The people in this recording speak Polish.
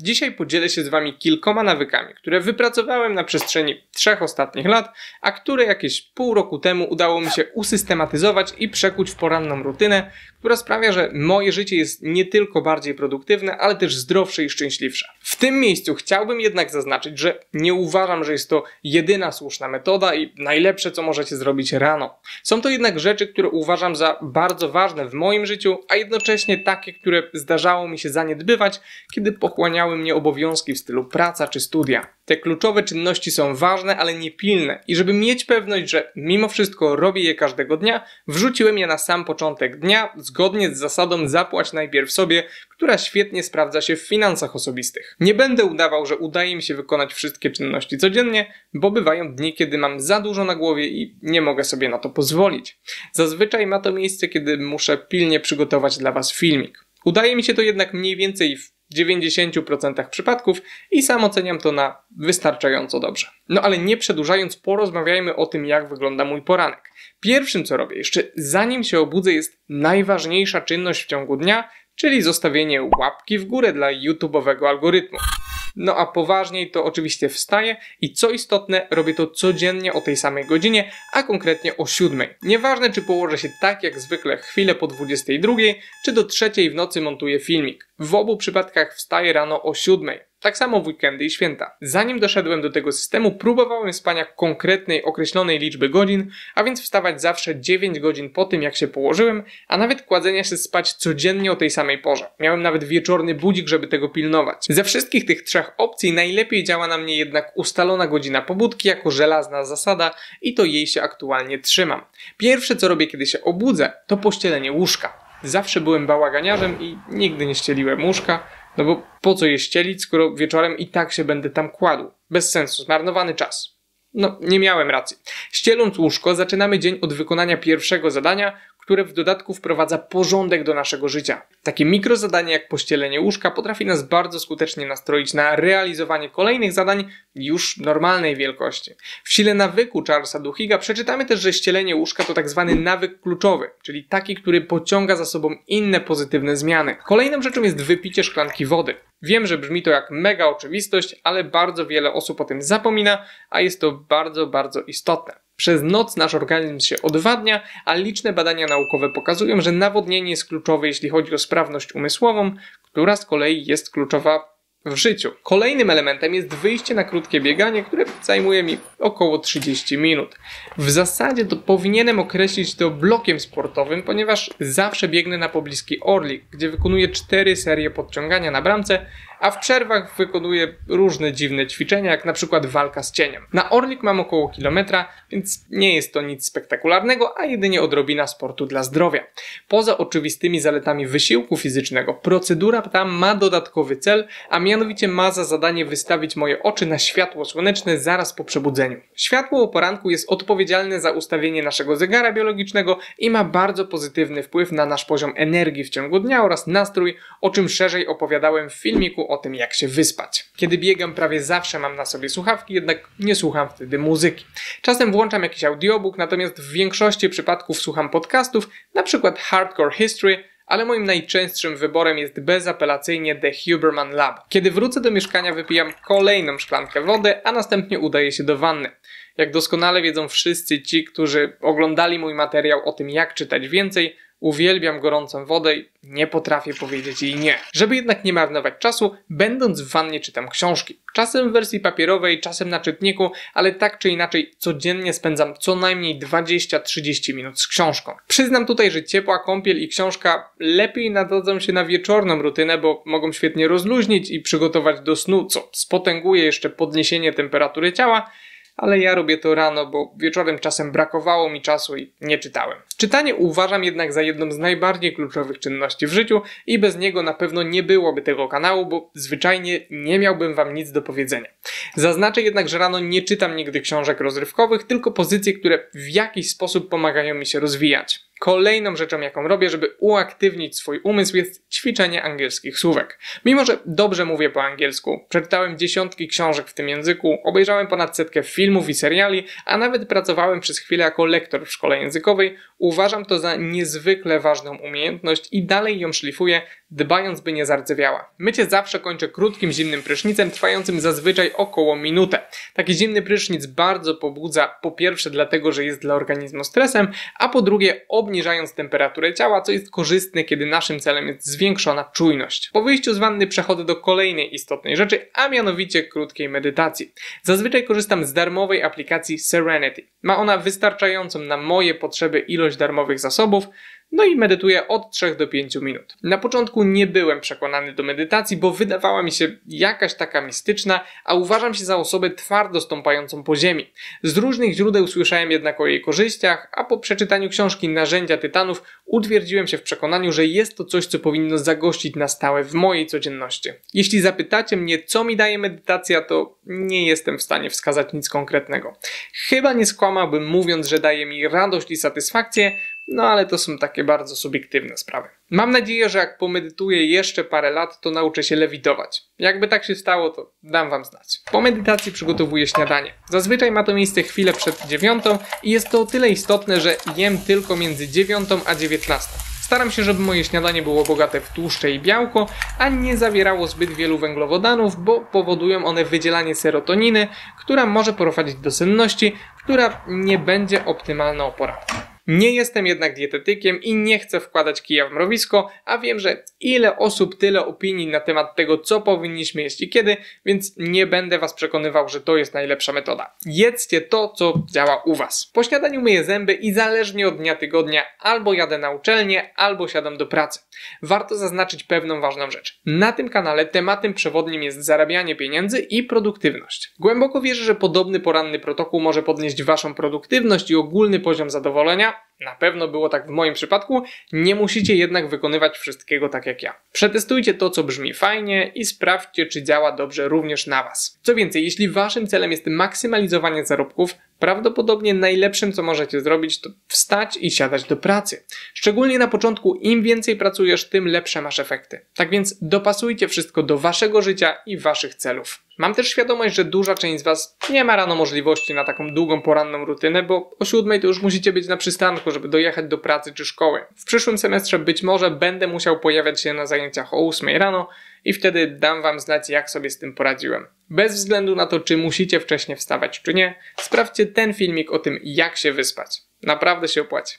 Dzisiaj podzielę się z Wami kilkoma nawykami, które wypracowałem na przestrzeni trzech ostatnich lat, a które jakieś pół roku temu udało mi się usystematyzować i przekuć w poranną rutynę, która sprawia, że moje życie jest nie tylko bardziej produktywne, ale też zdrowsze i szczęśliwsze. W tym miejscu chciałbym jednak zaznaczyć, że nie uważam, że jest to jedyna słuszna metoda i najlepsze, co możecie zrobić rano. Są to jednak rzeczy, które uważam za bardzo ważne w moim życiu, a jednocześnie takie, które zdarzało mi się zaniedbywać, kiedy mnie obowiązki w stylu praca czy studia. Te kluczowe czynności są ważne, ale nie pilne i żeby mieć pewność, że mimo wszystko robię je każdego dnia, wrzuciłem je na sam początek dnia, zgodnie z zasadą zapłać najpierw sobie, która świetnie sprawdza się w finansach osobistych. Nie będę udawał, że udaje mi się wykonać wszystkie czynności codziennie, bo bywają dni, kiedy mam za dużo na głowie i nie mogę sobie na to pozwolić. Zazwyczaj ma to miejsce, kiedy muszę pilnie przygotować dla Was filmik. Udaje mi się to jednak mniej więcej w 90% przypadków i sam oceniam to na wystarczająco dobrze. No ale nie przedłużając, porozmawiajmy o tym, jak wygląda mój poranek. Pierwszym co robię, jeszcze zanim się obudzę, jest najważniejsza czynność w ciągu dnia, czyli zostawienie łapki w górę dla YouTube'owego algorytmu. No a poważniej to oczywiście wstaję i co istotne, robię to codziennie o tej samej godzinie, a konkretnie o 7. Nieważne czy położę się tak jak zwykle chwilę po 22, czy do trzeciej w nocy montuję filmik. W obu przypadkach wstaję rano o 7. Tak samo w weekendy i święta. Zanim doszedłem do tego systemu, próbowałem spania konkretnej, określonej liczby godzin, a więc wstawać zawsze 9 godzin po tym, jak się położyłem, a nawet kładzenia się spać codziennie o tej samej porze. Miałem nawet wieczorny budzik, żeby tego pilnować. Ze wszystkich tych trzech opcji najlepiej działa na mnie jednak ustalona godzina pobudki jako żelazna zasada i to jej się aktualnie trzymam. Pierwsze co robię, kiedy się obudzę, to pościelenie łóżka. Zawsze byłem bałaganiarzem i nigdy nie ścieliłem łóżka, no bo po co je ścielić, skoro wieczorem i tak się będę tam kładł? Bez sensu, zmarnowany czas. No, nie miałem racji. Ścieląc łóżko, zaczynamy dzień od wykonania pierwszego zadania, które w dodatku wprowadza porządek do naszego życia. Takie mikrozadanie jak pościelenie łóżka potrafi nas bardzo skutecznie nastroić na realizowanie kolejnych zadań już normalnej wielkości. W sile nawyku Charlesa Duhiga przeczytamy też, że ścielenie łóżka to tak zwany nawyk kluczowy, czyli taki, który pociąga za sobą inne pozytywne zmiany. Kolejną rzeczą jest wypicie szklanki wody. Wiem, że brzmi to jak mega oczywistość, ale bardzo wiele osób o tym zapomina, a jest to bardzo, bardzo istotne. Przez noc nasz organizm się odwadnia, a liczne badania naukowe pokazują, że nawodnienie jest kluczowe, jeśli chodzi o sprawność umysłową, która z kolei jest kluczowa w życiu. Kolejnym elementem jest wyjście na krótkie bieganie, które zajmuje mi około 30 minut. W zasadzie to powinienem określić to blokiem sportowym, ponieważ zawsze biegnę na pobliski Orlik, gdzie wykonuję 4 serie podciągania na bramce, a w przerwach wykonuję różne dziwne ćwiczenia, jak na przykład walka z cieniem. Na Orlik mam około kilometra, więc nie jest to nic spektakularnego, a jedynie odrobina sportu dla zdrowia. Poza oczywistymi zaletami wysiłku fizycznego, procedura ta ma dodatkowy cel, a mianowicie ma za zadanie wystawić moje oczy na światło słoneczne zaraz po przebudzeniu. Światło o poranku jest odpowiedzialne za ustawienie naszego zegara biologicznego i ma bardzo pozytywny wpływ na nasz poziom energii w ciągu dnia oraz nastrój, o czym szerzej opowiadałem w filmiku o tym, jak się wyspać. Kiedy biegam, prawie zawsze mam na sobie słuchawki, jednak nie słucham wtedy muzyki. Czasem włączam jakiś audiobook, natomiast w większości przypadków słucham podcastów, na przykład Hardcore History, ale moim najczęstszym wyborem jest bezapelacyjnie The Huberman Lab. Kiedy wrócę do mieszkania, wypijam kolejną szklankę wody, a następnie udaję się do wanny. Jak doskonale wiedzą wszyscy ci, którzy oglądali mój materiał o tym, jak czytać więcej, Uwielbiam gorącą wodę i nie potrafię powiedzieć jej nie. Żeby jednak nie marnować czasu, będąc w wannie czytam książki. Czasem w wersji papierowej, czasem na czytniku, ale tak czy inaczej codziennie spędzam co najmniej 20-30 minut z książką. Przyznam tutaj, że ciepła kąpiel i książka lepiej nadadzą się na wieczorną rutynę, bo mogą świetnie rozluźnić i przygotować do snu, co spotęguje jeszcze podniesienie temperatury ciała, ale ja robię to rano, bo wieczorem czasem brakowało mi czasu i nie czytałem. Czytanie uważam jednak za jedną z najbardziej kluczowych czynności w życiu i bez niego na pewno nie byłoby tego kanału, bo zwyczajnie nie miałbym wam nic do powiedzenia. Zaznaczę jednak, że rano nie czytam nigdy książek rozrywkowych, tylko pozycje, które w jakiś sposób pomagają mi się rozwijać. Kolejną rzeczą, jaką robię, żeby uaktywnić swój umysł, jest ćwiczenie angielskich słówek. Mimo, że dobrze mówię po angielsku, przeczytałem dziesiątki książek w tym języku, obejrzałem ponad setkę filmów i seriali, a nawet pracowałem przez chwilę jako lektor w szkole językowej, uważam to za niezwykle ważną umiejętność i dalej ją szlifuję, dbając by nie zardzewiała. Mycie zawsze kończę krótkim zimnym prysznicem, trwającym zazwyczaj około minutę. Taki zimny prysznic bardzo pobudza, po pierwsze dlatego, że jest dla organizmu stresem, a po drugie obniżając temperaturę ciała, co jest korzystne, kiedy naszym celem jest zwiększona czujność. Po wyjściu z wanny przechodzę do kolejnej istotnej rzeczy, a mianowicie krótkiej medytacji. Zazwyczaj korzystam z darmowej aplikacji Serenity. Ma ona wystarczającą na moje potrzeby ilość darmowych zasobów, no i medytuję od 3 do 5 minut. Na początku nie byłem przekonany do medytacji, bo wydawała mi się jakaś taka mistyczna, a uważam się za osobę twardo stąpającą po ziemi. Z różnych źródeł słyszałem jednak o jej korzyściach, a po przeczytaniu książki Narzędzia Tytanów utwierdziłem się w przekonaniu, że jest to coś, co powinno zagościć na stałe w mojej codzienności. Jeśli zapytacie mnie, co mi daje medytacja, to nie jestem w stanie wskazać nic konkretnego. Chyba nie skłamałbym mówiąc, że daje mi radość i satysfakcję, no ale to są takie bardzo subiektywne sprawy. Mam nadzieję, że jak pomedytuję jeszcze parę lat, to nauczę się lewitować. Jakby tak się stało, to dam wam znać. Po medytacji przygotowuję śniadanie. Zazwyczaj ma to miejsce chwilę przed dziewiątą i jest to o tyle istotne, że jem tylko między dziewiątą a dziewiętnastą. Staram się, żeby moje śniadanie było bogate w tłuszcze i białko, a nie zawierało zbyt wielu węglowodanów, bo powodują one wydzielanie serotoniny, która może prowadzić do senności, która nie będzie optymalna o. Nie jestem jednak dietetykiem i nie chcę wkładać kija w mrowisko, a wiem, że ile osób, tyle opinii na temat tego, co powinniśmy jeść i kiedy, więc nie będę Was przekonywał, że to jest najlepsza metoda. Jedzcie to, co działa u Was. Po śniadaniu myję zęby i zależnie od dnia tygodnia albo jadę na uczelnię, albo siadam do pracy. Warto zaznaczyć pewną ważną rzecz. Na tym kanale tematem przewodnim jest zarabianie pieniędzy i produktywność. Głęboko wierzę, że podobny poranny protokół może podnieść Waszą produktywność i ogólny poziom zadowolenia, na pewno było tak w moim przypadku, nie musicie jednak wykonywać wszystkiego tak jak ja. Przetestujcie to, co brzmi fajnie i sprawdźcie, czy działa dobrze również na Was. Co więcej, jeśli Waszym celem jest maksymalizowanie zarobków, prawdopodobnie najlepszym, co możecie zrobić, to wstać i siadać do pracy. Szczególnie na początku, im więcej pracujesz, tym lepsze masz efekty. Tak więc dopasujcie wszystko do Waszego życia i Waszych celów. Mam też świadomość, że duża część z Was nie ma rano możliwości na taką długą poranną rutynę, bo o siódmej to już musicie być na przystanku, żeby dojechać do pracy czy szkoły. W przyszłym semestrze być może będę musiał pojawiać się na zajęciach o ósmej rano i wtedy dam Wam znać, jak sobie z tym poradziłem. Bez względu na to, czy musicie wcześniej wstawać, czy nie, sprawdźcie ten filmik o tym, jak się wyspać. Naprawdę się opłaci.